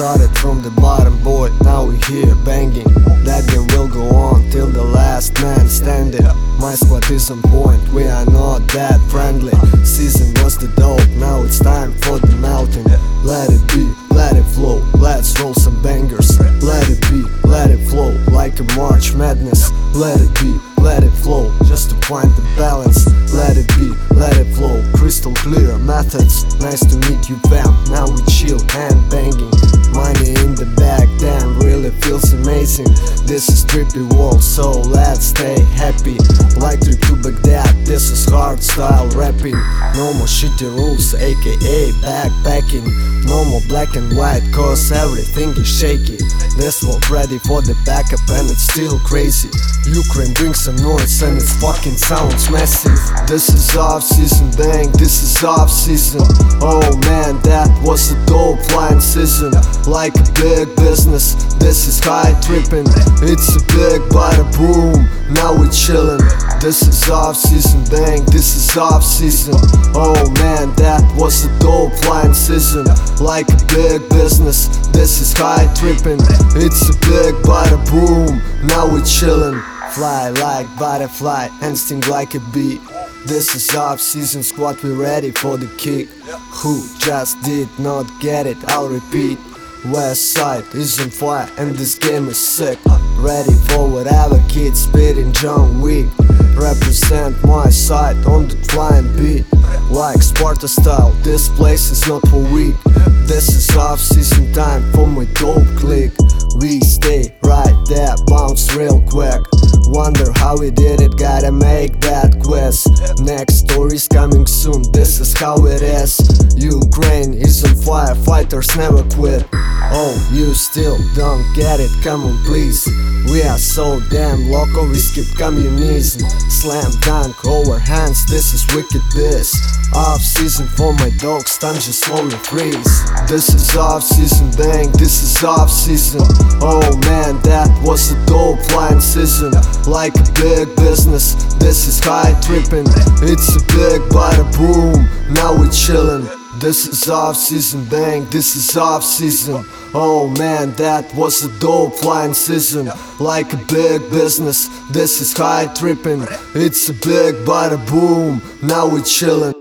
started from the bottom, boy, now we here banging. That game will go on till the last man standing. My squad is on point, we are not that friendly. Season was the dope, now it's time for the melting. Let it be, let it flow, let's roll some bangers. Let it be, let it flow, like a March Madness. Let it be, let it flow, just to find the balance. Let it be, let it flow, crystal clear methods. Nice to meet you, fam. Now we chill and banging. Is world, so let's stay happy. Like to Baghdad, this is hard style rapping. No more shitty rules, aka backpacking. No more black and white, cause everything is shaky. This world ready for the backup and it's still crazy. Ukraine brings some noise and its fucking sounds massive. This is off season, bang, this is off season. Oh man, that was a dope line season. Like a big business, this is high tripping. It's a big bada boom, now we chillin'. This is off season, bang, this is off season. Oh man, that was a dope line season. Like a big business, this is high tripping. It's a big bada boom, now we chillin'. Fly like butterfly and sting like a bee. This is off season squad, we ready for the kick. Who just did not get it? I'll repeat. West side is on fire and this game is sick. Ready for whatever kids spitting John Wick. Represent my side on the flying beat. Like Sparta style, this place is not for weak. This is off season time for my dope click. We stay right there, bounce real quick. Wonder how we did it, gotta make that quest. Next story's coming soon, this is how it is. Ukraine is on fire, fighters never quit. Oh, you still don't get it, come on please. We are so damn local, we skip communism. Slam dunk over hands, this is wicked biz. Off season for my dogs, time just slowly freeze. This is off season, bang, this is off season. Oh man, that was a dope season. Like a big business, this is high tripping. It's a big bada boom, now we chillin'. This is off season, bang, this is off season. Oh man, that was a dope line season. Like a big business, this is high tripping. It's a big bada boom, now we chillin'.